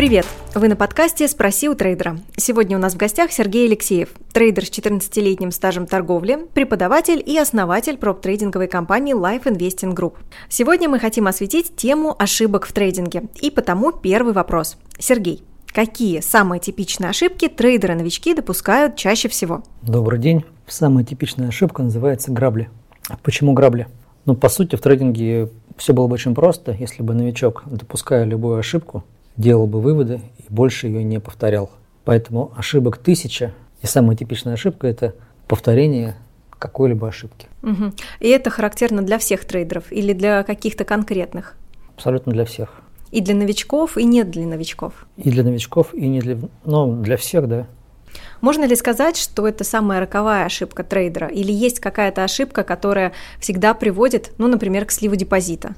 Привет! Вы на подкасте «Спроси у трейдера». Сегодня у нас в гостях Сергей Алексеев, трейдер с 14-летним стажем торговли, преподаватель и основатель проп-трейдинговой компании Life Investing Group. Сегодня мы хотим осветить тему ошибок в трейдинге. И потому первый вопрос. Сергей, какие самые типичные ошибки трейдеры-новички допускают чаще всего? Добрый день. Самая типичная ошибка называется грабли. Почему грабли? Ну, по сути, в трейдинге все было бы очень просто, если бы новичок, допуская любую ошибку, делал бы выводы и больше ее не повторял. Поэтому ошибок тысяча, и самая типичная ошибка – это повторение какой-либо ошибки. Угу. И это характерно для всех трейдеров или для каких-то конкретных? Абсолютно для всех. И для новичков, и не для новичков? И для новичков, и не для… Ну, для всех, да. Можно ли сказать, что это самая роковая ошибка трейдера? Или есть какая-то ошибка, которая всегда приводит, ну, например, к сливу депозита?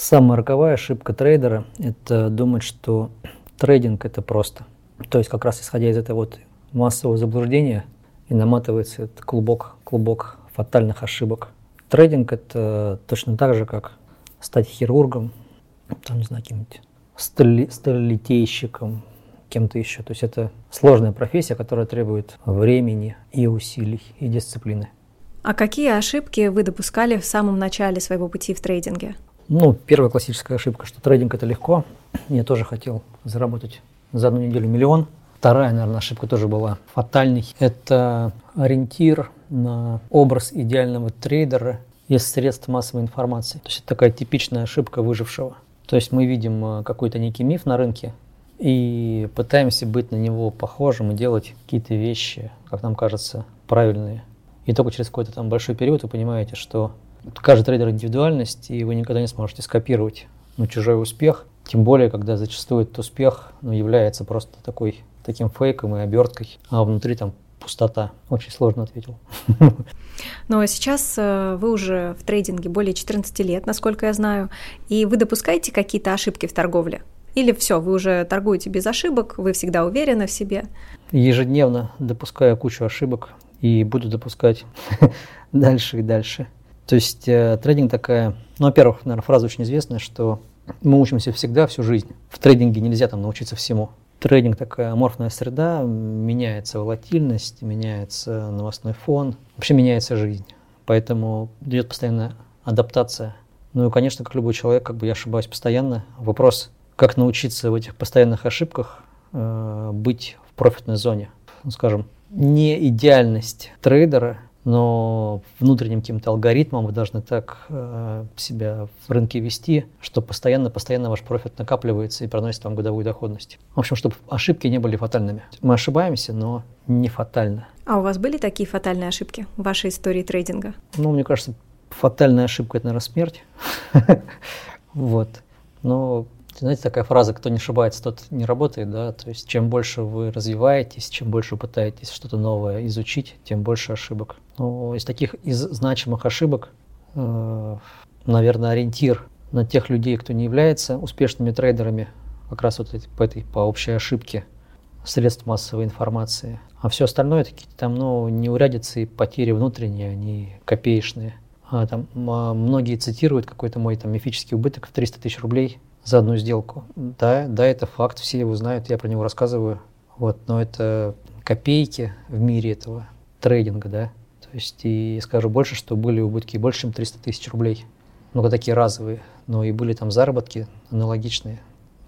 Самая роковая ошибка трейдера – это думать, что трейдинг – это просто. То есть как раз исходя из этого вот массового заблуждения и наматывается этот клубок, клубок фатальных ошибок. Трейдинг – это точно так же, как стать хирургом, там, не знаю, каким-нибудь стали, сталилитейщиком, кем-то еще. То есть это сложная профессия, которая требует времени и усилий, и дисциплины. А какие ошибки вы допускали в самом начале своего пути в трейдинге? Ну, первая классическая ошибка, что трейдинг это легко. Я тоже хотел заработать за одну неделю миллион. Вторая, наверное, ошибка тоже была фатальной. Это ориентир на образ идеального трейдера из средств массовой информации. То есть это такая типичная ошибка выжившего. То есть мы видим э, какой-то некий миф на рынке и пытаемся быть на него похожим и делать какие-то вещи, как нам кажется, правильные. И только через какой-то там большой период вы понимаете, что Каждый трейдер индивидуальность, и вы никогда не сможете скопировать ну, чужой успех. Тем более, когда зачастую этот успех ну, является просто такой, таким фейком и оберткой, а внутри там пустота. Очень сложно ответил. Но сейчас э, вы уже в трейдинге более 14 лет, насколько я знаю, и вы допускаете какие-то ошибки в торговле? Или все, вы уже торгуете без ошибок, вы всегда уверены в себе? Ежедневно допускаю кучу ошибок и буду допускать дальше и дальше. То есть э, трейдинг такая, ну, во-первых, наверное, фраза очень известная, что мы учимся всегда, всю жизнь. В трейдинге нельзя там научиться всему. Трейдинг такая аморфная среда, меняется волатильность, меняется новостной фон, вообще меняется жизнь. Поэтому идет постоянная адаптация. Ну и, конечно, как любой человек, как бы я ошибаюсь постоянно. Вопрос, как научиться в этих постоянных ошибках э, быть в профитной зоне. Ну, скажем, не идеальность трейдера – но внутренним каким-то алгоритмом вы должны так э, себя в рынке вести, что постоянно-постоянно ваш профит накапливается и приносит вам годовую доходность. В общем, чтобы ошибки не были фатальными. Мы ошибаемся, но не фатально. А у вас были такие фатальные ошибки в вашей истории трейдинга? Ну, мне кажется, фатальная ошибка – это, наверное, смерть. Вот. Но знаете, такая фраза «кто не ошибается, тот не работает», да, то есть чем больше вы развиваетесь, чем больше пытаетесь что-то новое изучить, тем больше ошибок. Но из таких из значимых ошибок, э, наверное, ориентир на тех людей, кто не является успешными трейдерами, как раз вот по этой, по общей ошибке средств массовой информации. А все остальное такие там, ну, неурядицы и потери внутренние, они копеечные. А, там, а, многие цитируют какой-то мой там мифический убыток в 300 тысяч рублей за одну сделку. Да, да, это факт, все его знают, я про него рассказываю. Вот, но это копейки в мире этого трейдинга, да. То есть, и скажу больше, что были убытки больше, чем 300 тысяч рублей. Много такие разовые, но и были там заработки аналогичные.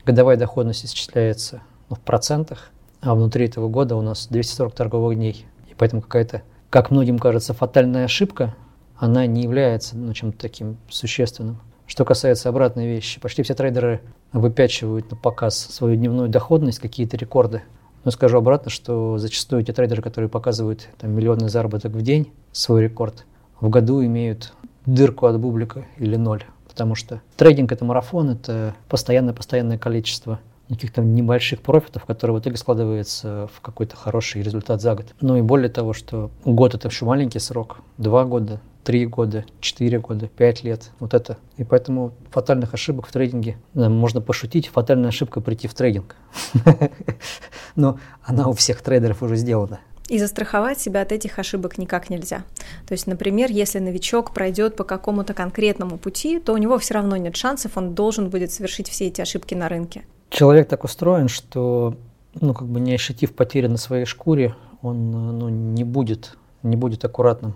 Годовая доходность исчисляется ну, в процентах, а внутри этого года у нас 240 торговых дней. И поэтому какая-то, как многим кажется, фатальная ошибка, она не является ну, чем-то таким существенным. Что касается обратной вещи, почти все трейдеры выпячивают на показ свою дневную доходность, какие-то рекорды. Но скажу обратно, что зачастую те трейдеры, которые показывают там, миллионный заработок в день, свой рекорд, в году имеют дырку от бублика или ноль. Потому что трейдинг – это марафон, это постоянное-постоянное количество каких-то небольших профитов, которые в итоге складываются в какой-то хороший результат за год. Ну и более того, что год – это еще маленький срок, два года, три года, четыре года, пять лет. Вот это. И поэтому фатальных ошибок в трейдинге, можно пошутить, фатальная ошибка прийти в трейдинг. Но она у всех трейдеров уже сделана. И застраховать себя от этих ошибок никак нельзя. То есть, например, если новичок пройдет по какому-то конкретному пути, то у него все равно нет шансов, он должен будет совершить все эти ошибки на рынке. человек так устроен, что, ну, как бы не ощутив потери на своей шкуре, он ну, не будет, не будет аккуратным.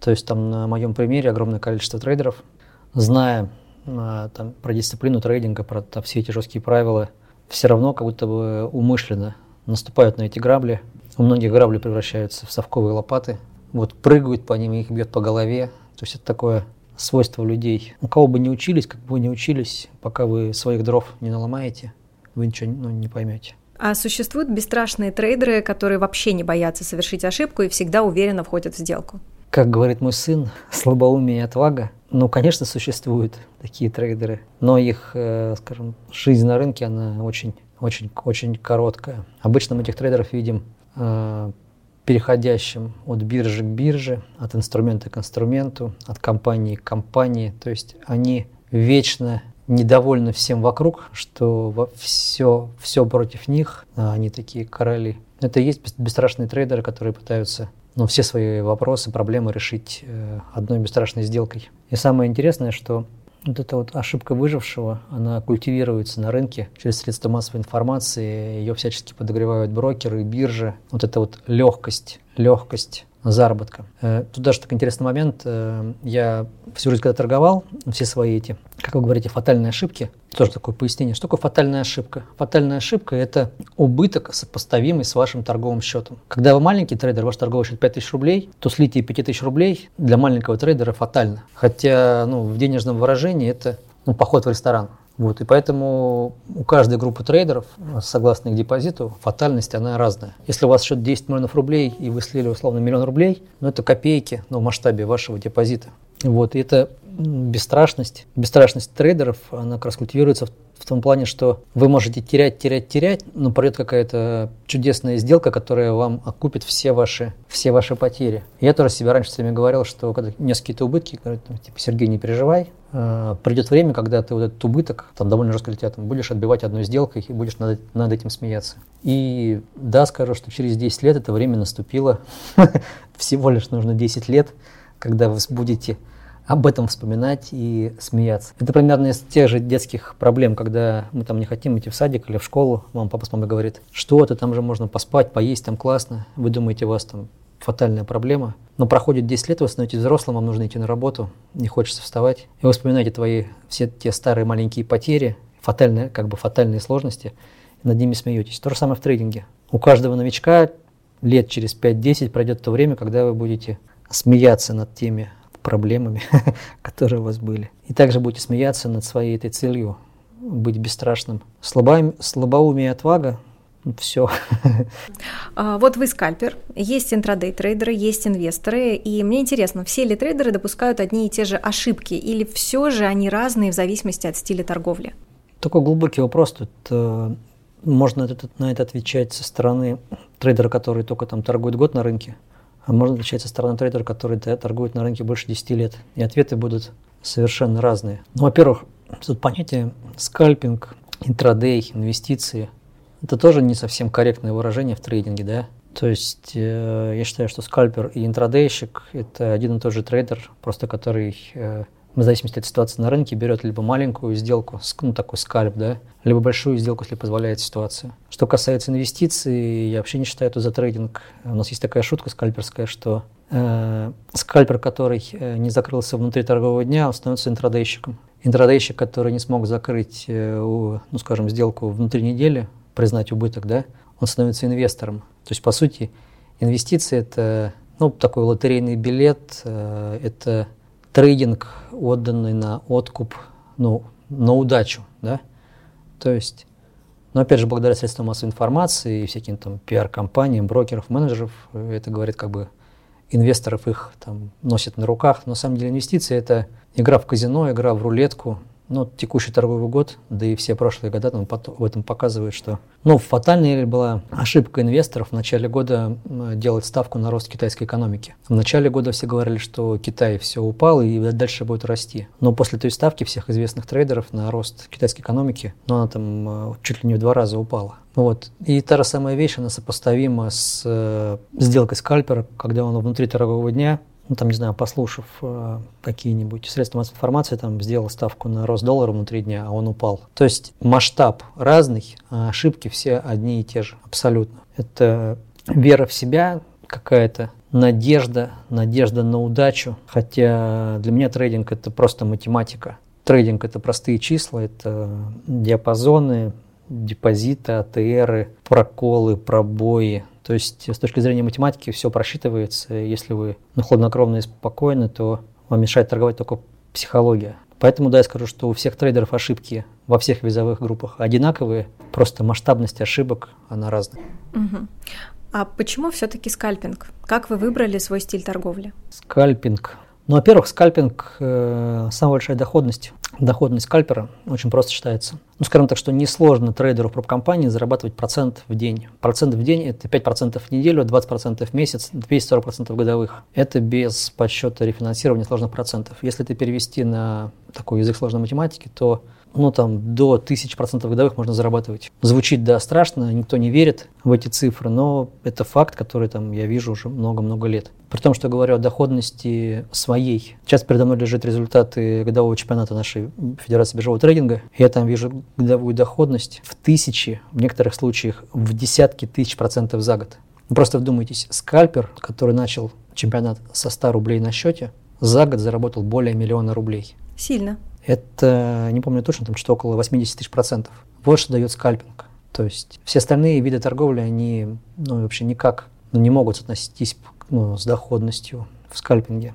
То есть там на моем примере огромное количество трейдеров, зная а, там, про дисциплину трейдинга, про там, все эти жесткие правила, все равно как будто бы умышленно наступают на эти грабли. У многих грабли превращаются в совковые лопаты, вот прыгают по ним, их бьет по голове. То есть это такое свойство людей. У кого бы не учились, как бы вы не учились, пока вы своих дров не наломаете, вы ничего ну, не поймете. А существуют бесстрашные трейдеры, которые вообще не боятся совершить ошибку и всегда уверенно входят в сделку? Как говорит мой сын, слабоумие и отвага. Ну, конечно, существуют такие трейдеры, но их, э, скажем, жизнь на рынке, она очень, очень, очень короткая. Обычно мы этих трейдеров видим э, переходящим от биржи к бирже, от инструмента к инструменту, от компании к компании. То есть они вечно недовольны всем вокруг, что все, все против них, а они такие короли. Это и есть бесстрашные трейдеры, которые пытаются ну, все свои вопросы, проблемы решить э, одной бесстрашной сделкой. И самое интересное, что вот эта вот ошибка выжившего, она культивируется на рынке через средства массовой информации, ее всячески подогревают брокеры, биржи. Вот эта вот легкость, легкость заработка. Э, тут даже такой интересный момент. Э, я всю жизнь, когда торговал, все свои эти, как вы говорите, фатальные ошибки, тоже такое пояснение. Что такое фатальная ошибка? Фатальная ошибка – это убыток, сопоставимый с вашим торговым счетом. Когда вы маленький трейдер, ваш торговый счет 5000 рублей, то слитие 5000 рублей для маленького трейдера фатально. Хотя ну, в денежном выражении это ну, поход в ресторан. Вот, и поэтому у каждой группы трейдеров, согласно их депозиту, фатальность она разная. Если у вас счет 10 миллионов рублей, и вы слили условно миллион рублей, ну это копейки ну, в масштабе вашего депозита. Вот, и это бесстрашность. Бесстрашность трейдеров, она как раз культивируется в, в том плане, что вы можете терять, терять, терять, но придет какая-то чудесная сделка, которая вам окупит все ваши, все ваши потери. Я тоже себе раньше с вами говорил, что когда несколько убытки, говорят, типа, Сергей, не переживай, э, придет время, когда ты вот этот убыток, там довольно жестко летят, будешь отбивать одной сделкой и будешь над, над этим смеяться. И да, скажу, что через 10 лет это время наступило. Всего лишь нужно 10 лет, когда вы будете об этом вспоминать и смеяться. Это примерно из тех же детских проблем, когда мы там не хотим идти в садик или в школу, мама, папа с мамой говорит, что это там же можно поспать, поесть, там классно, вы думаете, у вас там фатальная проблема. Но проходит 10 лет, вы становитесь взрослым, вам нужно идти на работу, не хочется вставать. И вы вспоминаете твои все те старые маленькие потери, фатальные, как бы фатальные сложности, и над ними смеетесь. То же самое в трейдинге. У каждого новичка лет через 5-10 пройдет то время, когда вы будете смеяться над теми проблемами, которые у вас были. И также будете смеяться над своей этой целью, быть бесстрашным. Слабо, слабоумие и отвага все. А, вот вы скальпер, есть интрадей трейдеры, есть инвесторы, и мне интересно, все ли трейдеры допускают одни и те же ошибки, или все же они разные в зависимости от стиля торговли? Такой глубокий вопрос. Тут э, можно на это отвечать со стороны трейдера, который только там торгует год на рынке, можно отвечать со стороны трейдера, который торгует на рынке больше 10 лет. И ответы будут совершенно разные. Ну, во-первых, тут понятие скальпинг, интрадей, инвестиции – это тоже не совсем корректное выражение в трейдинге, да? То есть э, я считаю, что скальпер и интрадейщик – это один и тот же трейдер, просто который э, в зависимости от ситуации на рынке, берет либо маленькую сделку, ну такой скальп, да, либо большую сделку, если позволяет ситуация. Что касается инвестиций, я вообще не считаю это за трейдинг. У нас есть такая шутка скальперская, что э, скальпер, который э, не закрылся внутри торгового дня, он становится интрадейщиком. Интрадейщик, который не смог закрыть, э, ну скажем, сделку внутри недели, признать убыток, да, он становится инвестором. То есть, по сути, инвестиции – это ну, такой лотерейный билет, э, это трейдинг, отданный на откуп, ну, на удачу, да, то есть, но опять же, благодаря средствам массовой информации и всяким там пиар-компаниям, брокеров, менеджеров, это говорит как бы инвесторов их там носят на руках, но на самом деле инвестиции это игра в казино, игра в рулетку, ну, текущий торговый год, да и все прошлые года там в этом показывают, что ну, фатальной была ошибка инвесторов в начале года делать ставку на рост китайской экономики. В начале года все говорили, что Китай все упал и дальше будет расти. Но после той ставки всех известных трейдеров на рост китайской экономики, ну, она там э, чуть ли не в два раза упала. Вот. И та же самая вещь, она сопоставима с э, сделкой скальпера, когда он внутри торгового дня ну, там, не знаю, послушав э, какие-нибудь средства массовой информации, там, сделал ставку на рост доллара внутри дня, а он упал. То есть масштаб разный, а ошибки все одни и те же, абсолютно. Это вера в себя какая-то, надежда, надежда на удачу. Хотя для меня трейдинг это просто математика. Трейдинг это простые числа, это диапазоны, депозиты, АТРы, проколы, пробои. То есть с точки зрения математики все просчитывается. Если вы ну, хладнокровно и спокойны, то вам мешает торговать только психология. Поэтому да, я скажу, что у всех трейдеров ошибки во всех визовых группах одинаковые, просто масштабность ошибок, она разная. Угу. А почему все-таки скальпинг? Как вы выбрали свой стиль торговли? Скальпинг. Ну, во-первых, скальпинг э, самая большая доходность. Доходность скальпера очень просто считается. Ну, скажем так, что несложно трейдеру в компании зарабатывать процент в день. Процент в день – это 5% в неделю, 20% в месяц, 240% годовых. Это без подсчета рефинансирования сложных процентов. Если это перевести на такой язык сложной математики, то ну, там, до 1000% годовых можно зарабатывать. Звучит, да, страшно, никто не верит в эти цифры, но это факт, который там я вижу уже много-много лет. При том, что говорю о доходности своей. Сейчас передо мной лежат результаты годового чемпионата нашей Федерации биржевого трейдинга. Я там вижу годовую доходность в тысячи, в некоторых случаях в десятки тысяч процентов за год. просто вдумайтесь, скальпер, который начал чемпионат со 100 рублей на счете, за год заработал более миллиона рублей. Сильно это, не помню точно, там что около 80 тысяч процентов. Вот что дает скальпинг. То есть все остальные виды торговли, они ну, вообще никак ну, не могут относиться ну, с доходностью в скальпинге.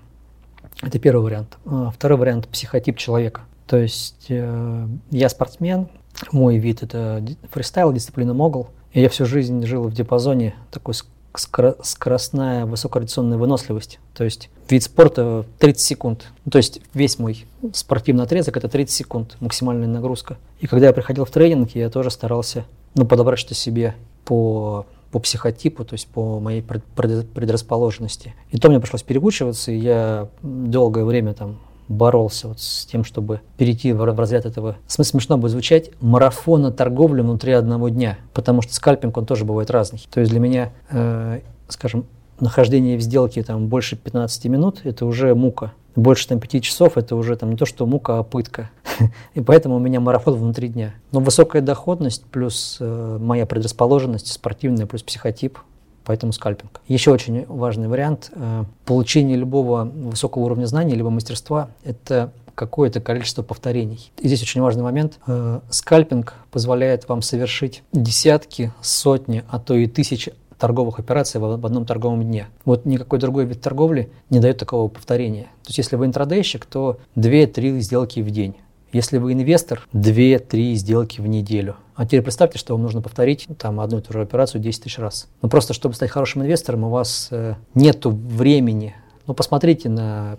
Это первый вариант. А второй вариант – психотип человека. То есть э, я спортсмен, мой вид – это фристайл, дисциплина могул. И я всю жизнь жил в диапазоне такой скоростная высокоординационная выносливость. То есть вид спорта 30 секунд. Ну, то есть весь мой спортивный отрезок это 30 секунд, максимальная нагрузка. И когда я приходил в тренинг, я тоже старался ну, подобрать что себе по по психотипу, то есть по моей предрасположенности. И то мне пришлось переучиваться, и я долгое время там боролся вот с тем, чтобы перейти в разряд этого, смешно будет звучать, марафона торговли внутри одного дня, потому что скальпинг, он тоже бывает разный. То есть для меня, э, скажем, нахождение в сделке там больше 15 минут, это уже мука. Больше там 5 часов, это уже там не то, что мука, а пытка. И поэтому у меня марафон внутри дня. Но высокая доходность плюс э, моя предрасположенность спортивная, плюс психотип, поэтому скальпинг. Еще очень важный вариант э, получения любого высокого уровня знаний, либо мастерства – это какое-то количество повторений. И здесь очень важный момент. Э, скальпинг позволяет вам совершить десятки, сотни, а то и тысячи торговых операций в одном торговом дне. Вот никакой другой вид торговли не дает такого повторения. То есть если вы интрадейщик, то 2-3 сделки в день. Если вы инвестор, 2-3 сделки в неделю. А теперь представьте, что вам нужно повторить там, одну и ту же операцию 10 тысяч раз. Но просто чтобы стать хорошим инвестором, у вас э, нет времени. Ну, посмотрите на,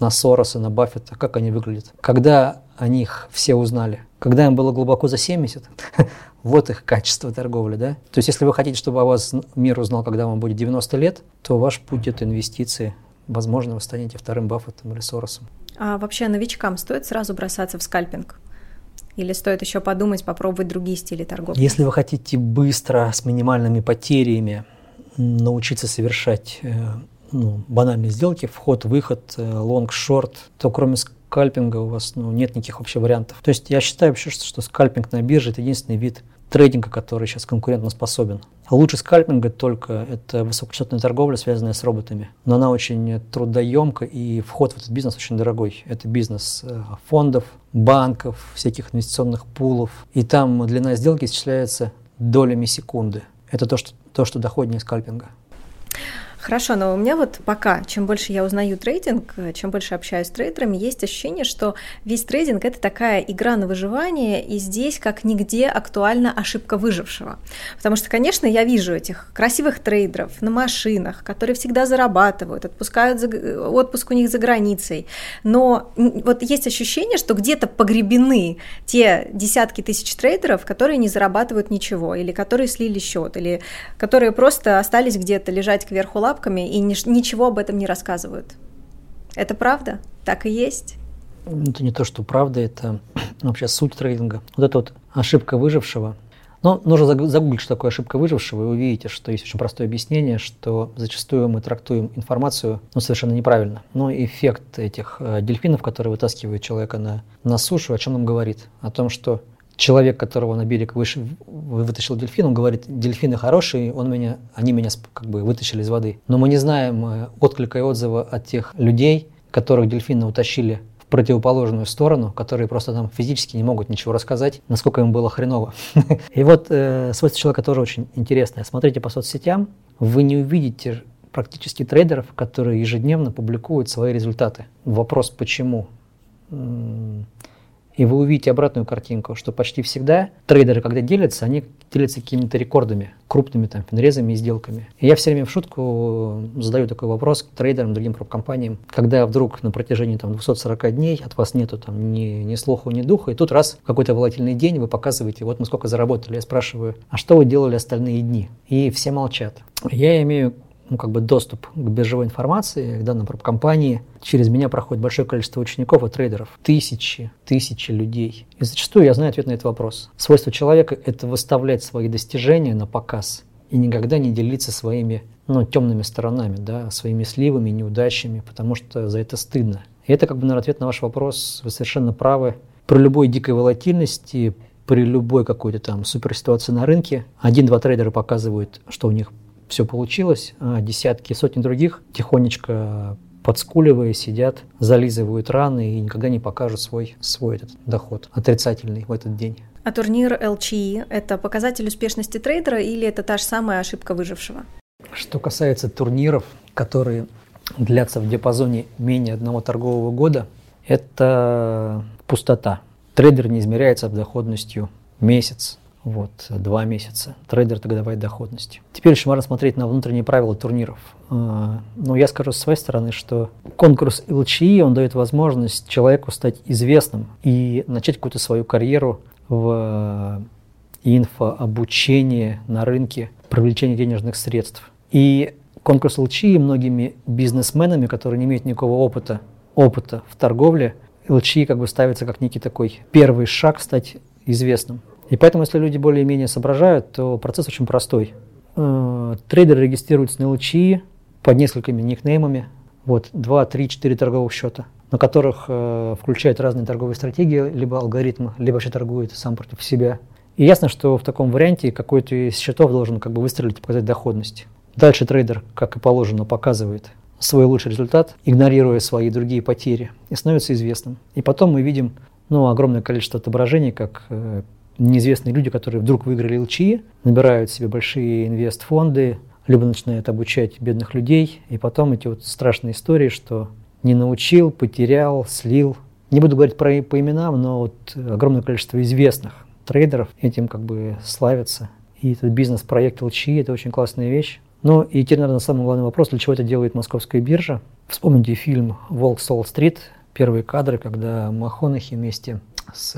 на Сороса, на Баффета, как они выглядят. Когда о них все узнали? Когда им было глубоко за 70, вот их качество торговли, да? То есть, если вы хотите, чтобы о вас мир узнал, когда вам будет 90 лет, то ваш путь – это инвестиции. Возможно, вы станете вторым Баффетом или Соросом. А вообще новичкам стоит сразу бросаться в скальпинг? Или стоит еще подумать, попробовать другие стили торговли? Если вы хотите быстро, с минимальными потерями научиться совершать э, ну, банальные сделки, вход, выход, э, лонг, шорт, то кроме скальпинга у вас ну, нет никаких вообще вариантов. То есть я считаю вообще, что скальпинг на бирже – это единственный вид трейдинга, который сейчас конкурентно способен. Лучше скальпинга только это высокочастотная торговля, связанная с роботами. Но она очень трудоемка, и вход в этот бизнес очень дорогой. Это бизнес э, фондов, банков, всяких инвестиционных пулов. И там длина сделки исчисляется долями секунды. Это то, что, то, что доходнее скальпинга. Хорошо, но у меня вот пока, чем больше я узнаю трейдинг, чем больше общаюсь с трейдерами, есть ощущение, что весь трейдинг – это такая игра на выживание, и здесь как нигде актуальна ошибка выжившего. Потому что, конечно, я вижу этих красивых трейдеров на машинах, которые всегда зарабатывают, отпускают за, отпуск у них за границей, но вот есть ощущение, что где-то погребены те десятки тысяч трейдеров, которые не зарабатывают ничего, или которые слили счет, или которые просто остались где-то лежать кверху лап лапками и ни, ничего об этом не рассказывают. Это правда? Так и есть? Это не то, что правда, это вообще суть трейдинга. Вот эта вот ошибка выжившего. Но нужно загуглить, что такое ошибка выжившего, и увидите, что есть очень простое объяснение, что зачастую мы трактуем информацию ну, совершенно неправильно. Но эффект этих э, дельфинов, которые вытаскивают человека на, на сушу, о чем нам говорит? О том, что человек, которого на берег выше, вытащил дельфин, он говорит, дельфины хорошие, он меня, они меня как бы вытащили из воды. Но мы не знаем э, отклика и отзыва от тех людей, которых дельфины утащили в противоположную сторону, которые просто там физически не могут ничего рассказать, насколько им было хреново. И вот э, свойство человека тоже очень интересное. Смотрите по соцсетям, вы не увидите практически трейдеров, которые ежедневно публикуют свои результаты. Вопрос почему? И вы увидите обратную картинку, что почти всегда трейдеры, когда делятся, они делятся какими-то рекордами, крупными там финрезами и сделками. И я все время в шутку задаю такой вопрос трейдерам, другим компаниям, когда вдруг на протяжении там 240 дней от вас нету там ни, ни слуху, ни духа, и тут раз в какой-то волатильный день вы показываете, вот мы сколько заработали, я спрашиваю, а что вы делали остальные дни? И все молчат. Я имею ну, как бы доступ к биржевой информации, к данным компании. Через меня проходит большое количество учеников и трейдеров. Тысячи, тысячи людей. И зачастую я знаю ответ на этот вопрос. Свойство человека – это выставлять свои достижения на показ и никогда не делиться своими ну, темными сторонами, да, своими сливами, неудачами, потому что за это стыдно. И это как бы, наверное, ответ на ваш вопрос. Вы совершенно правы. При любой дикой волатильности, при любой какой-то там суперситуации на рынке, один-два трейдера показывают, что у них все получилось, а десятки, сотни других тихонечко подскуливая, сидят, зализывают раны и никогда не покажут свой, свой этот доход отрицательный в этот день. А турнир LCE – это показатель успешности трейдера или это та же самая ошибка выжившего? Что касается турниров, которые длятся в диапазоне менее одного торгового года, это пустота. Трейдер не измеряется доходностью месяц, вот, два месяца. Трейдер годовая доходность. Теперь еще можно смотреть на внутренние правила турниров. А, но я скажу с своей стороны, что конкурс LCI, он дает возможность человеку стать известным и начать какую-то свою карьеру в инфообучении на рынке, привлечении денежных средств. И конкурс LCI многими бизнесменами, которые не имеют никакого опыта, опыта в торговле, LCI как бы ставится как некий такой первый шаг стать известным. И поэтому, если люди более-менее соображают, то процесс очень простой. Э, трейдеры регистрируются на LCI под несколькими никнеймами. Вот, 2, 3, 4 торговых счета, на которых э, включают разные торговые стратегии, либо алгоритмы, либо вообще торгует сам против себя. И ясно, что в таком варианте какой-то из счетов должен как бы выстрелить и показать доходность. Дальше трейдер, как и положено, показывает свой лучший результат, игнорируя свои другие потери, и становится известным. И потом мы видим ну, огромное количество отображений, как э, неизвестные люди, которые вдруг выиграли ЛЧИ, набирают себе большие инвестфонды, либо начинают обучать бедных людей, и потом эти вот страшные истории, что не научил, потерял, слил. Не буду говорить про, по именам, но вот огромное количество известных трейдеров этим как бы славятся. И этот бизнес-проект ЛЧИ – это очень классная вещь. Ну и теперь, наверное, самый главный вопрос, для чего это делает московская биржа. Вспомните фильм «Волк Солл-стрит», первые кадры, когда Махонахи вместе с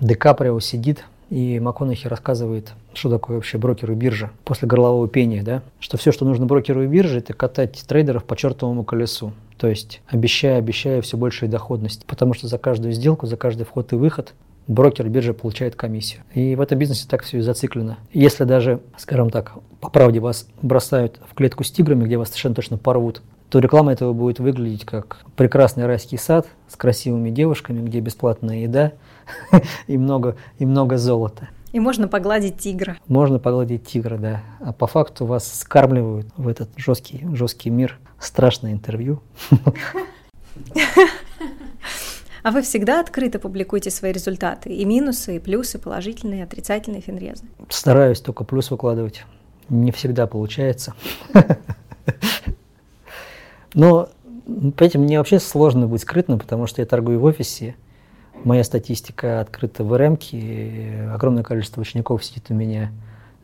Ди Каприо сидит, и МакКонахи рассказывает, что такое вообще брокеры биржа после горлового пения, да? что все, что нужно брокеру и бирже, это катать трейдеров по чертовому колесу. То есть обещая, обещая все большую доходность. Потому что за каждую сделку, за каждый вход и выход брокер биржа получает комиссию. И в этом бизнесе так все и зациклено. Если даже, скажем так, по правде вас бросают в клетку с тиграми, где вас совершенно точно порвут, то реклама этого будет выглядеть как прекрасный райский сад с красивыми девушками, где бесплатная еда и много, и много золота. И можно погладить тигра. Можно погладить тигра, да. А по факту вас скармливают в этот жесткий, жесткий мир. Страшное интервью. А вы всегда открыто публикуете свои результаты? И минусы, и плюсы, положительные, отрицательные финрезы? Стараюсь только плюс выкладывать. Не всегда получается. Но, понимаете, мне вообще сложно быть скрытным, потому что я торгую в офисе. Моя статистика открыта в РМ, огромное количество учеников сидит у меня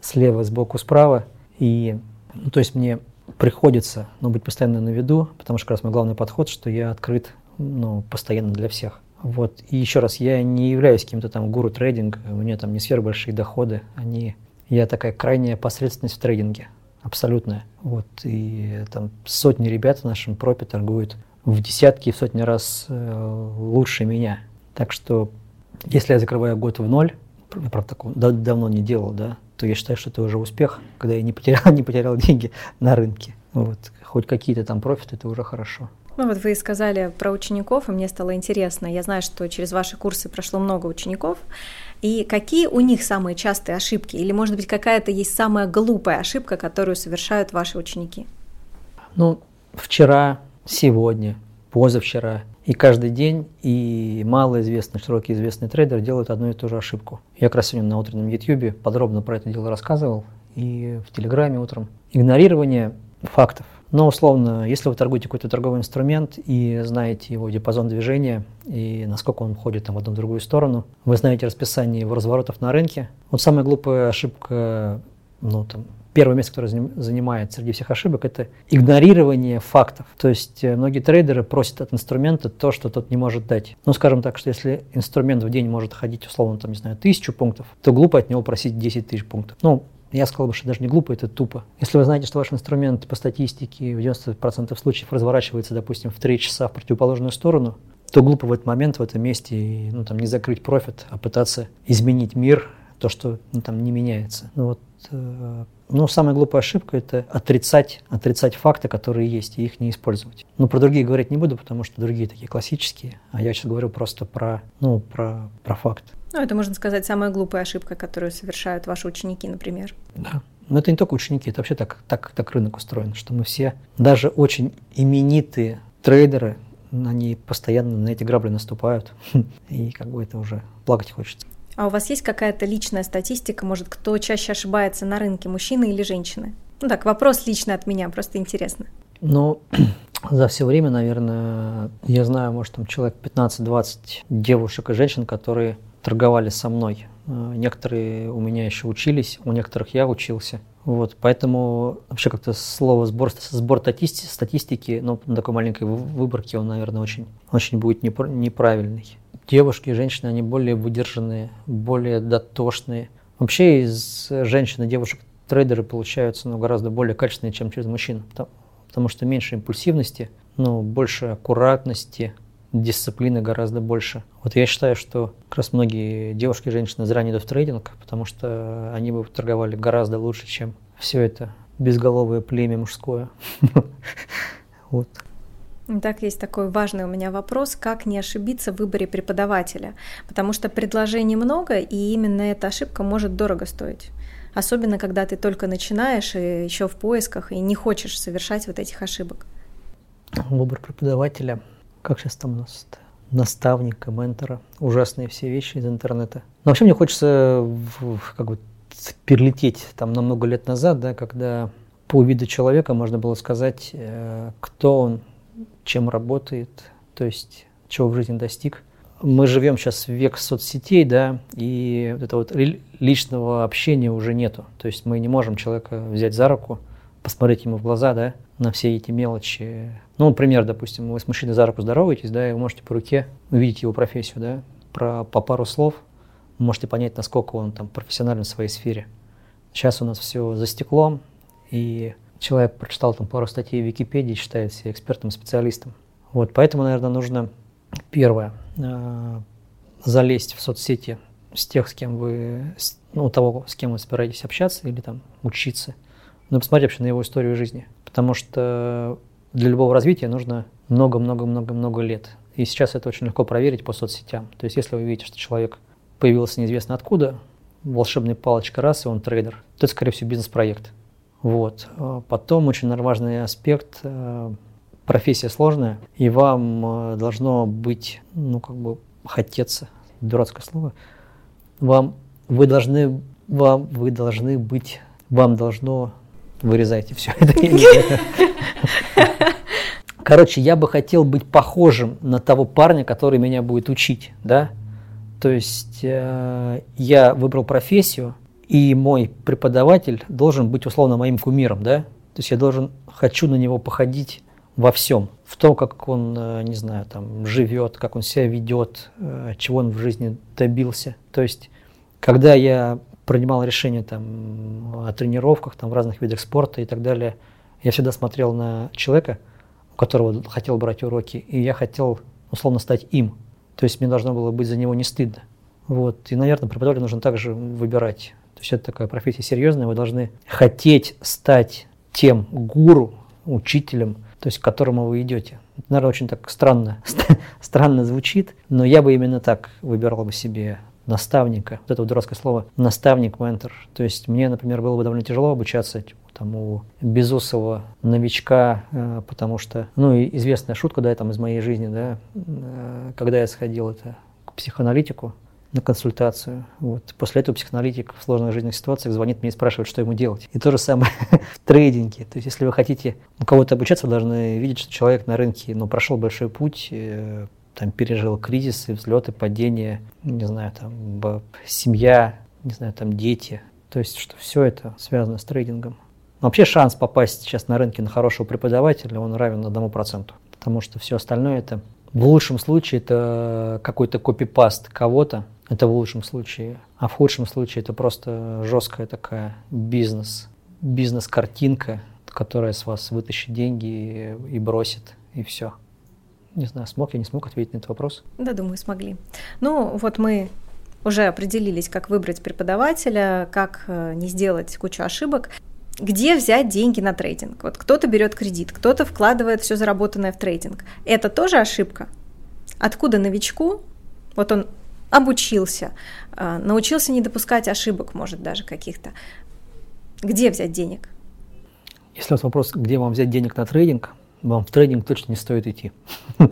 слева, сбоку, справа. И, ну, то есть мне приходится ну, быть постоянно на виду, потому что как раз мой главный подход, что я открыт ну, постоянно для всех. Вот. И еще раз, я не являюсь каким-то там гуру трейдинга, у меня там не сверхбольшие доходы, они... Я такая крайняя посредственность в трейдинге абсолютная. Вот, и там сотни ребят в нашем пропе торгуют в десятки и сотни раз э, лучше меня. Так что, если я закрываю год в ноль, правда такого давно не делал, да, то я считаю, что это уже успех, когда я не потерял, не потерял деньги на рынке. Вот. Хоть какие-то там профиты, это уже хорошо. Ну вот вы сказали про учеников, и мне стало интересно. Я знаю, что через ваши курсы прошло много учеников. И какие у них самые частые ошибки? Или, может быть, какая-то есть самая глупая ошибка, которую совершают ваши ученики? Ну, вчера, сегодня, позавчера и каждый день, и малоизвестный, широко известный трейдер делают одну и ту же ошибку. Я как раз сегодня на утреннем YouTube подробно про это дело рассказывал, и в Телеграме утром. Игнорирование фактов. Но условно, если вы торгуете какой-то торговый инструмент и знаете его диапазон движения и насколько он ходит там, в одну в другую сторону, вы знаете расписание его разворотов на рынке. Вот самая глупая ошибка, ну там, первое место, которое занимает среди всех ошибок, это игнорирование фактов. То есть э, многие трейдеры просят от инструмента то, что тот не может дать. Ну, скажем так, что если инструмент в день может ходить, условно, там, не знаю, тысячу пунктов, то глупо от него просить 10 тысяч пунктов. Ну, я сказал бы, что даже не глупо, это тупо. Если вы знаете, что ваш инструмент по статистике в 90% случаев разворачивается, допустим, в 3 часа в противоположную сторону, то глупо в этот момент, в этом месте, ну, там, не закрыть профит, а пытаться изменить мир, то, что ну, там не меняется. Ну, вот, э, ну, самая глупая ошибка – это отрицать, отрицать факты, которые есть, и их не использовать. Ну, про другие говорить не буду, потому что другие такие классические, а я сейчас говорю просто про, ну, про, про факт. Ну, это, можно сказать, самая глупая ошибка, которую совершают ваши ученики, например. Да. Но это не только ученики, это вообще так, так, так рынок устроен, что мы все, даже очень именитые трейдеры, они постоянно на эти грабли наступают, и как бы это уже плакать хочется. А у вас есть какая-то личная статистика, может, кто чаще ошибается на рынке, мужчины или женщины? Ну так, вопрос лично от меня, просто интересно. Ну, за все время, наверное, я знаю, может, там человек 15-20 девушек и женщин, которые торговали со мной. Э, некоторые у меня еще учились, у некоторых я учился. Вот, поэтому вообще как-то слово сбор, сбор статистики, статистики, ну, на такой маленькой выборке он, наверное, очень, очень будет неправильный. Девушки и женщины, они более выдержанные, более дотошные. Вообще из женщин и девушек трейдеры получаются ну, гораздо более качественные, чем через мужчин, потому, потому что меньше импульсивности, ну, больше аккуратности, дисциплины гораздо больше. Вот я считаю, что как раз многие девушки и женщины зря не идут в трейдинг, потому что они бы торговали гораздо лучше, чем все это безголовое племя мужское. Вот. Так, есть такой важный у меня вопрос, как не ошибиться в выборе преподавателя, потому что предложений много, и именно эта ошибка может дорого стоить. Особенно, когда ты только начинаешь и еще в поисках, и не хочешь совершать вот этих ошибок. Выбор преподавателя – как сейчас там у нас наставника, ментора, ужасные все вещи из интернета. Но вообще мне хочется как бы перелететь там на много лет назад, да, когда по виду человека можно было сказать, э, кто он, чем работает, то есть чего в жизни достиг. Мы живем сейчас в век соцсетей, да, и вот этого вот личного общения уже нету. То есть мы не можем человека взять за руку, посмотреть ему в глаза, да, на все эти мелочи. Ну, например, допустим, вы с мужчиной за руку здороваетесь, да, и вы можете по руке увидеть его профессию, да, про, по пару слов вы можете понять, насколько он там профессионален в своей сфере. Сейчас у нас все за стеклом, и человек прочитал там пару статей в Википедии, считает себя экспертом, специалистом. Вот, поэтому, наверное, нужно первое э, залезть в соцсети с тех, с кем вы, ну, того, с кем вы собираетесь общаться или там учиться – ну, посмотреть вообще на его историю жизни. Потому что для любого развития нужно много-много-много-много лет. И сейчас это очень легко проверить по соцсетям. То есть, если вы видите, что человек появился неизвестно откуда, волшебная палочка раз, и он трейдер, то это, скорее всего, бизнес-проект. Вот. Потом очень важный аспект э, профессия сложная, и вам э, должно быть, ну, как бы, хотеться, дурацкое слово, вам, вы должны, вам, вы должны быть, вам должно Вырезайте все это. Короче, я бы хотел быть похожим на того парня, который меня будет учить, да? То есть э, я выбрал профессию, и мой преподаватель должен быть условно моим кумиром, да? То есть я должен, хочу на него походить во всем. В том, как он, э, не знаю, там, живет, как он себя ведет, э, чего он в жизни добился. То есть, когда я принимал решения там, о тренировках, там, в разных видах спорта и так далее, я всегда смотрел на человека, у которого хотел брать уроки, и я хотел условно стать им. То есть мне должно было быть за него не стыдно. Вот. И, наверное, преподавателя нужно также выбирать. То есть это такая профессия серьезная, вы должны хотеть стать тем гуру, учителем, то есть к которому вы идете. Это, наверное, очень так странно, странно звучит, но я бы именно так выбирал бы себе наставника. Вот это вот дурацкое слово наставник, ментор. То есть мне, например, было бы довольно тяжело обучаться там, у безусого новичка, э, потому что, ну, и известная шутка, да, там из моей жизни, да, э, когда я сходил это к психоаналитику, на консультацию. Вот. После этого психоаналитик в сложных жизненных ситуациях звонит мне и спрашивает, что ему делать. И то же самое в трейдинге. То есть, если вы хотите у кого-то обучаться, вы должны видеть, что человек на рынке ну, прошел большой путь, э, там, пережил кризисы, взлеты, падения, не знаю, там, семья, не знаю, там, дети. То есть, что все это связано с трейдингом. Вообще шанс попасть сейчас на рынке на хорошего преподавателя, он равен одному проценту. Потому что все остальное это в лучшем случае это какой-то копипаст кого-то, это в лучшем случае. А в худшем случае это просто жесткая такая бизнес, бизнес-картинка, которая с вас вытащит деньги и бросит, и все. Не знаю, смог я, не смог ответить на этот вопрос? Да, думаю, смогли. Ну, вот мы уже определились, как выбрать преподавателя, как э, не сделать кучу ошибок. Где взять деньги на трейдинг? Вот кто-то берет кредит, кто-то вкладывает все заработанное в трейдинг. Это тоже ошибка? Откуда новичку, вот он обучился, а, научился не допускать ошибок, может, даже каких-то. Где взять денег? Если у вас вопрос, где вам взять денег на трейдинг, вам в трейдинг точно не стоит идти.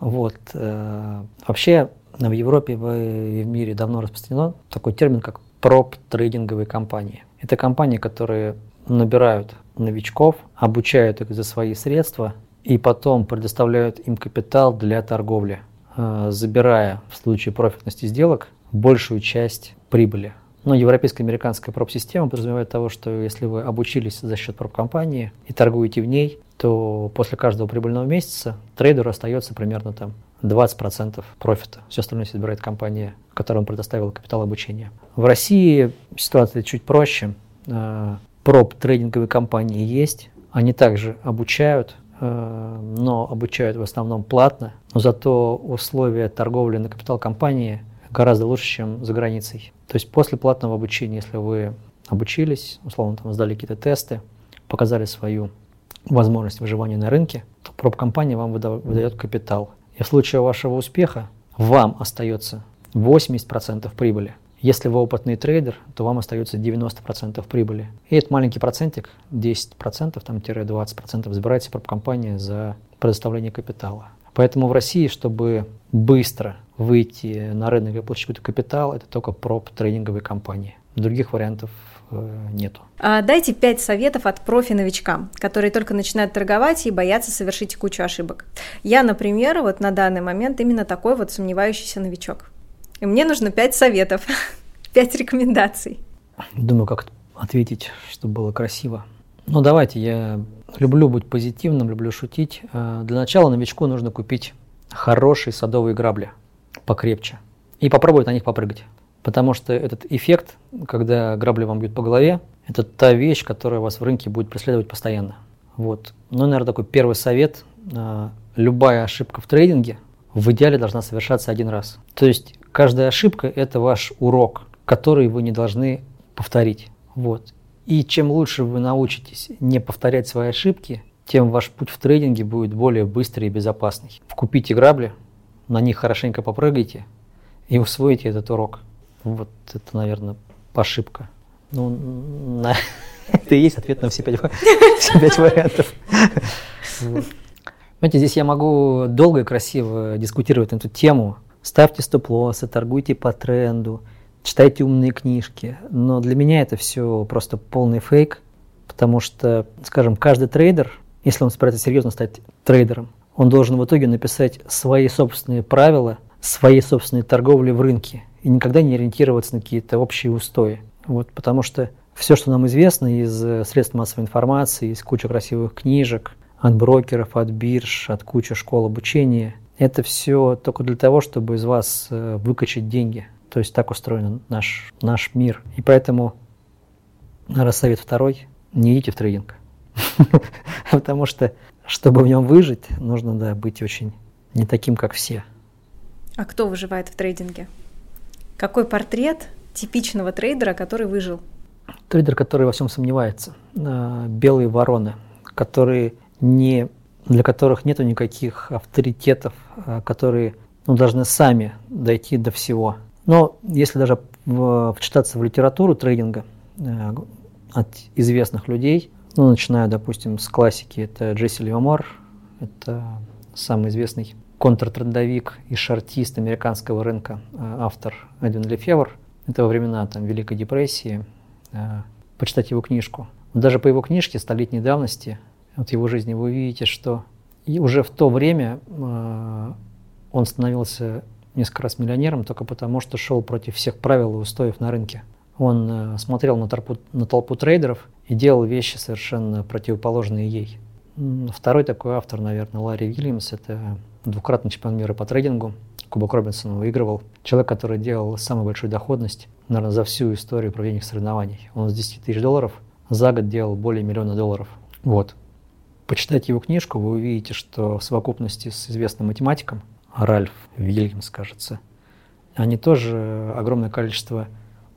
Вот. Э, вообще в Европе и в мире давно распространен такой термин, как проп-трейдинговые компании. Это компании, которые набирают новичков, обучают их за свои средства и потом предоставляют им капитал для торговли. Э, забирая в случае профитности сделок большую часть прибыли. Но европейская американская проб-система подразумевает того, что если вы обучились за счет проб-компании и торгуете в ней, то после каждого прибыльного месяца трейдеру остается примерно там 20% профита. Все остальное собирает компания, которой он предоставил капитал обучения. В России ситуация чуть проще. Э, проб трейдинговые компании есть. Они также обучают Э, но обучают в основном платно, но зато условия торговли на капитал компании гораздо лучше, чем за границей. То есть после платного обучения, если вы обучились, условно там сдали какие-то тесты, показали свою возможность выживания на рынке, то проб-компания вам выдает капитал. И в случае вашего успеха вам остается 80% прибыли, если вы опытный трейдер, то вам остается 90% прибыли. И этот маленький процентик, 10%, там, 20% забирается компания за предоставление капитала. Поэтому в России, чтобы быстро выйти на рынок и получить какой-то капитал, это только проб трейдинговые компании. Других вариантов э, нету. А дайте пять советов от профи-новичкам, которые только начинают торговать и боятся совершить кучу ошибок. Я, например, вот на данный момент именно такой вот сомневающийся новичок. И мне нужно пять советов, пять рекомендаций. Думаю, как ответить, чтобы было красиво. Ну, давайте, я люблю быть позитивным, люблю шутить. Э, для начала новичку нужно купить хорошие садовые грабли, покрепче, и попробовать на них попрыгать. Потому что этот эффект, когда грабли вам бьют по голове, это та вещь, которая вас в рынке будет преследовать постоянно. Вот. Ну, наверное, такой первый совет. Э, любая ошибка в трейдинге в идеале должна совершаться один раз. То есть Каждая ошибка – это ваш урок, который вы не должны повторить. Вот. И чем лучше вы научитесь не повторять свои ошибки, тем ваш путь в трейдинге будет более быстрый и безопасный. Купите грабли, на них хорошенько попрыгайте и усвоите этот урок. Вот это, наверное, ошибка. Ну, на... это и есть ответ на все пять, пять вариантов. Вот. Знаете, здесь я могу долго и красиво дискутировать на эту тему, ставьте стоп-лоссы, торгуйте по тренду, читайте умные книжки. Но для меня это все просто полный фейк, потому что, скажем, каждый трейдер, если он собирается серьезно стать трейдером, он должен в итоге написать свои собственные правила, своей собственной торговли в рынке и никогда не ориентироваться на какие-то общие устои. Вот, потому что все, что нам известно из э, средств массовой информации, из кучи красивых книжек, от брокеров, от бирж, от кучи школ обучения – это все только для того, чтобы из вас э, выкачать деньги. То есть так устроен наш, наш мир. И поэтому, наверное, совет второй – не идите в трейдинг. Потому что, чтобы в нем выжить, нужно да, быть очень не таким, как все. А кто выживает в трейдинге? Какой портрет типичного трейдера, который выжил? Трейдер, который во всем сомневается. А, белые вороны, которые не, для которых нет никаких авторитетов, а, которые ну, должны сами дойти до всего. Но если даже вчитаться в литературу трейдинга а, от известных людей, ну, начиная, допустим, с классики, это Джесси Левомор, это самый известный контртрендовик и шартист американского рынка, автор Эдвин Лефевр. Это во времена там, Великой депрессии, Э, почитать его книжку. Даже по его книжке «Столетней давности», вот его жизни, вы увидите, что и уже в то время э, он становился несколько раз миллионером только потому, что шел против всех правил и устоев на рынке. Он смотрел на толпу, на толпу трейдеров и делал вещи совершенно противоположные ей. Второй такой автор, наверное, Ларри Вильямс, это двукратный чемпион мира по трейдингу. Кубок Робинсона выигрывал. Человек, который делал самую большую доходность, наверное, за всю историю проведения соревнований. Он с 10 тысяч долларов за год делал более миллиона долларов. Вот. Почитайте его книжку, вы увидите, что в совокупности с известным математиком, Ральф Вильямс, кажется, они тоже огромное количество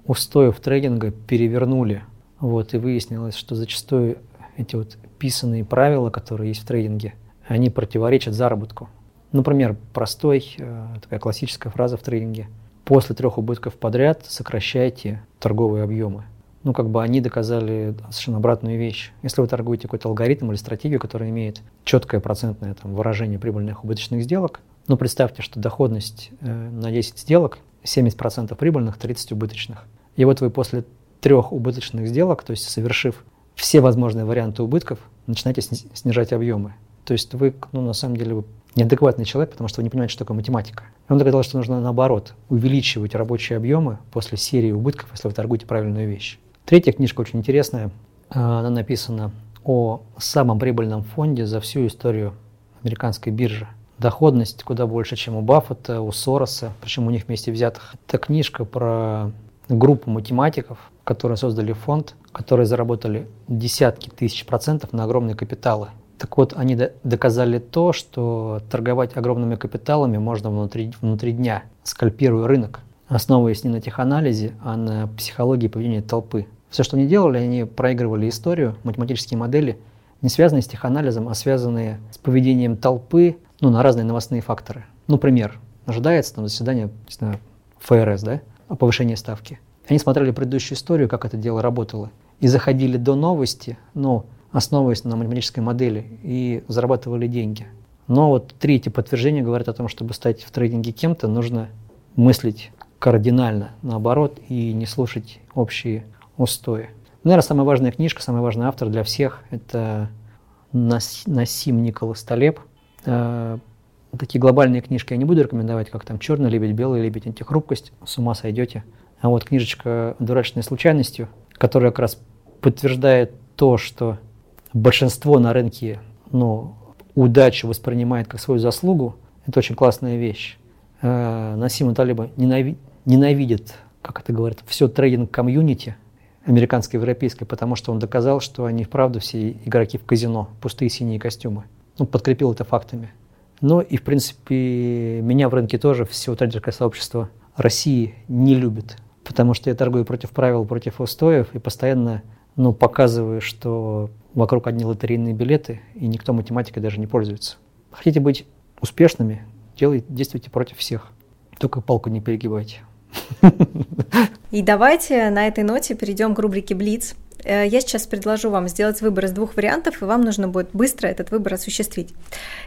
устоев трейдинга перевернули. Вот, и выяснилось, что зачастую эти вот писанные правила, которые есть в трейдинге, они противоречат заработку. Например, простой, э, такая классическая фраза в трейдинге. После трех убытков подряд сокращайте торговые объемы. Ну, как бы они доказали совершенно обратную вещь. Если вы торгуете какой-то алгоритм или стратегию, которая имеет четкое процентное там, выражение прибыльных убыточных сделок, ну, представьте, что доходность э, на 10 сделок 70% прибыльных, 30 убыточных. И вот вы после трех убыточных сделок, то есть совершив все возможные варианты убытков, начинаете снижать объемы. То есть вы, ну, на самом деле, вы неадекватный человек, потому что вы не понимаете, что такое математика. И он доказал, что нужно наоборот увеличивать рабочие объемы после серии убытков, если вы торгуете правильную вещь. Третья книжка очень интересная. Она написана о самом прибыльном фонде за всю историю американской биржи. Доходность куда больше, чем у Баффета, у Сороса, причем у них вместе взятых. Это книжка про группу математиков, которые создали фонд, которые заработали десятки тысяч процентов на огромные капиталы – так вот, они доказали то, что торговать огромными капиталами можно внутри, внутри дня, скальпируя рынок, основываясь не на теханализе, а на психологии поведения толпы. Все, что они делали, они проигрывали историю, математические модели, не связанные с теханализом, а связанные с поведением толпы ну, на разные новостные факторы. Ну, пример. Ожидается там заседание не знаю, ФРС, да, о повышении ставки. Они смотрели предыдущую историю, как это дело работало, и заходили до новости, но основываясь на математической модели, и зарабатывали деньги. Но вот третье подтверждение говорит о том, чтобы стать в трейдинге кем-то, нужно мыслить кардинально наоборот и не слушать общие устои. Наверное, самая важная книжка, самый важный автор для всех – это Насим Николас Талеб. Такие глобальные книжки я не буду рекомендовать, как там «Черный лебедь», «Белый лебедь», «Антихрупкость», с ума сойдете. А вот книжечка «Одураченные случайностью», которая как раз подтверждает то, что большинство на рынке ну, удачу воспринимает как свою заслугу, это очень классная вещь. Э, Нассима Талеба ненави- ненавидит, как это говорят, все трейдинг-комьюнити, американское европейское, потому что он доказал, что они вправду все игроки в казино, пустые синие костюмы. Ну, подкрепил это фактами. Ну и, в принципе, меня в рынке тоже все трейдерское сообщество России не любит, потому что я торгую против правил, против устоев и постоянно ну, показываю, что вокруг одни лотерейные билеты, и никто математикой даже не пользуется. Хотите быть успешными, делайте, действуйте против всех. Только палку не перегибайте. И давайте на этой ноте перейдем к рубрике «Блиц». Э, я сейчас предложу вам сделать выбор из двух вариантов, и вам нужно будет быстро этот выбор осуществить.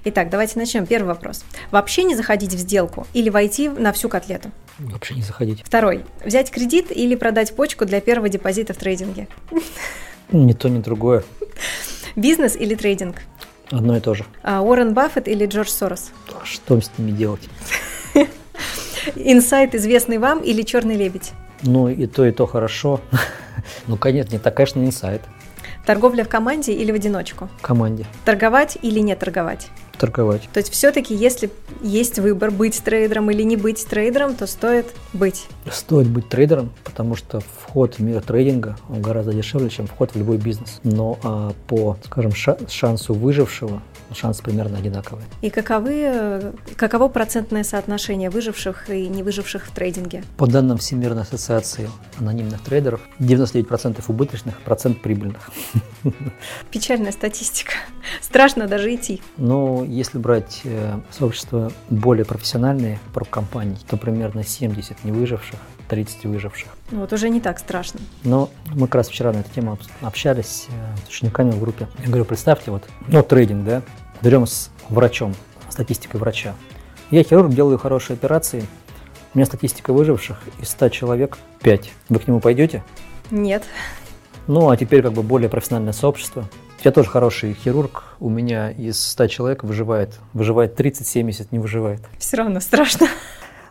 Итак, давайте начнем. Первый вопрос. Вообще не заходить в сделку или войти на всю котлету? Вообще не заходить. Второй. Взять кредит или продать почку для первого депозита в трейдинге? Ни то, ни другое. Бизнес или трейдинг? Одно и то же. А, Уоррен Баффет или Джордж Сорос? Что с ними делать? Инсайт, известный вам, или черный лебедь? Ну, и то, и то хорошо. ну, конечно, не так, конечно, инсайт. Торговля в команде или в одиночку? В команде. Торговать или не торговать? торговать. То есть все-таки, если есть выбор быть трейдером или не быть трейдером, то стоит быть. Стоит быть трейдером, потому что вход в мир трейдинга он гораздо дешевле, чем вход в любой бизнес. Но а, по, скажем, шансу выжившего шансы примерно одинаковые. И каковы, каково процентное соотношение выживших и не выживших в трейдинге? По данным Всемирной ассоциации анонимных трейдеров, 99% убыточных, процент прибыльных. Печальная статистика. Страшно даже идти. Но если брать э, сообщества более профессиональные, про компании, то примерно 70 не выживших, 30 выживших. Ну, вот уже не так страшно. Но мы как раз вчера на эту тему общались э, с учениками в группе. Я говорю, представьте, вот, ну, трейдинг, да, берем с врачом, статистикой врача. Я хирург, делаю хорошие операции, у меня статистика выживших из 100 человек 5. Вы к нему пойдете? Нет. Ну, а теперь как бы более профессиональное сообщество. Я тоже хороший хирург, у меня из 100 человек выживает, выживает 30-70, не выживает. Все равно страшно.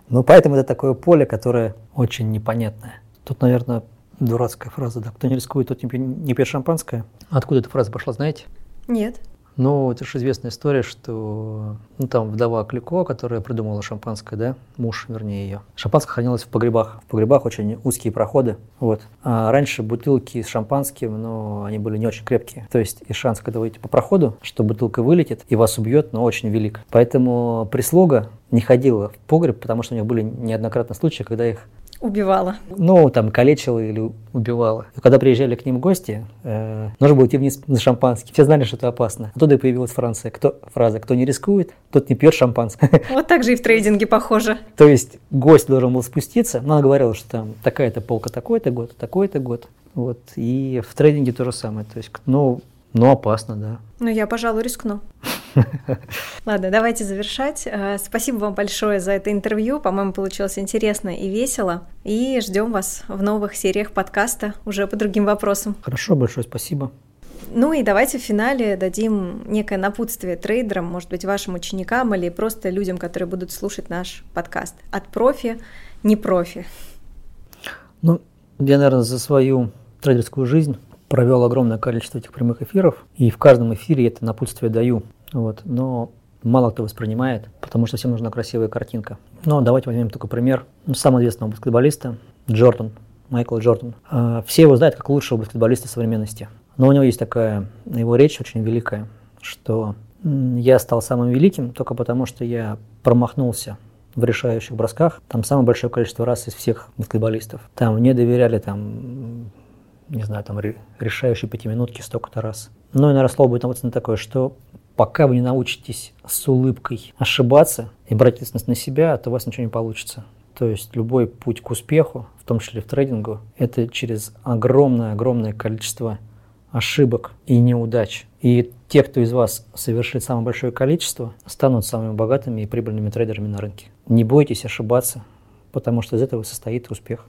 Ну, поэтому это такое поле, которое очень непонятное. Тут, наверное, дурацкая фраза, да, кто не рискует, тот не пьет шампанское. Откуда эта фраза пошла, знаете? Нет. Ну, это же известная история, что ну, там вдова Клико, которая придумала шампанское, да, муж, вернее, ее. Шампанское хранилось в погребах. В погребах очень узкие проходы. Вот. А раньше бутылки с шампанским, ну, они были не очень крепкие. То есть и шанс, когда вы идете по проходу, что бутылка вылетит и вас убьет, но очень велик. Поэтому прислуга не ходила в погреб, потому что у них были неоднократно случаи, когда их убивала. Ну, там, калечила или убивала. И когда приезжали к ним гости, э, нужно было идти вниз за шампанским. Все знали, что это опасно. Оттуда и появилась Франция. Кто, фраза «Кто не рискует, тот не пьет шампанское». Вот так же и в трейдинге похоже. То есть гость должен был спуститься, но она говорила, что там такая-то полка такой-то год, такой-то год. Вот. И в трейдинге то же самое. То есть, ну, ну, опасно, да. Ну, я, пожалуй, рискну. Ладно, давайте завершать. Э, спасибо вам большое за это интервью. По-моему, получилось интересно и весело. И ждем вас в новых сериях подкаста уже по другим вопросам. Хорошо, большое спасибо. Ну и давайте в финале дадим некое напутствие трейдерам, может быть, вашим ученикам или просто людям, которые будут слушать наш подкаст. От профи, не профи. Ну, я, наверное, за свою трейдерскую жизнь провел огромное количество этих прямых эфиров, и в каждом эфире это напутствие даю. Вот, но мало кто воспринимает, потому что всем нужна красивая картинка. Но давайте возьмем такой пример ну, самого известного баскетболиста Джордан, Майкл Джордан. А, все его знают как лучшего баскетболиста современности. Но у него есть такая его речь очень великая, что я стал самым великим только потому, что я промахнулся в решающих бросках. Там самое большое количество раз из всех баскетболистов. Там не доверяли там, не знаю, там решающие пятиминутки столько-то раз. Ну и, наверное, слово будет на такое, что пока вы не научитесь с улыбкой ошибаться и брать ответственность на себя, то у вас ничего не получится. То есть любой путь к успеху, в том числе в трейдингу, это через огромное-огромное количество ошибок и неудач. И те, кто из вас совершит самое большое количество, станут самыми богатыми и прибыльными трейдерами на рынке. Не бойтесь ошибаться, потому что из этого состоит успех.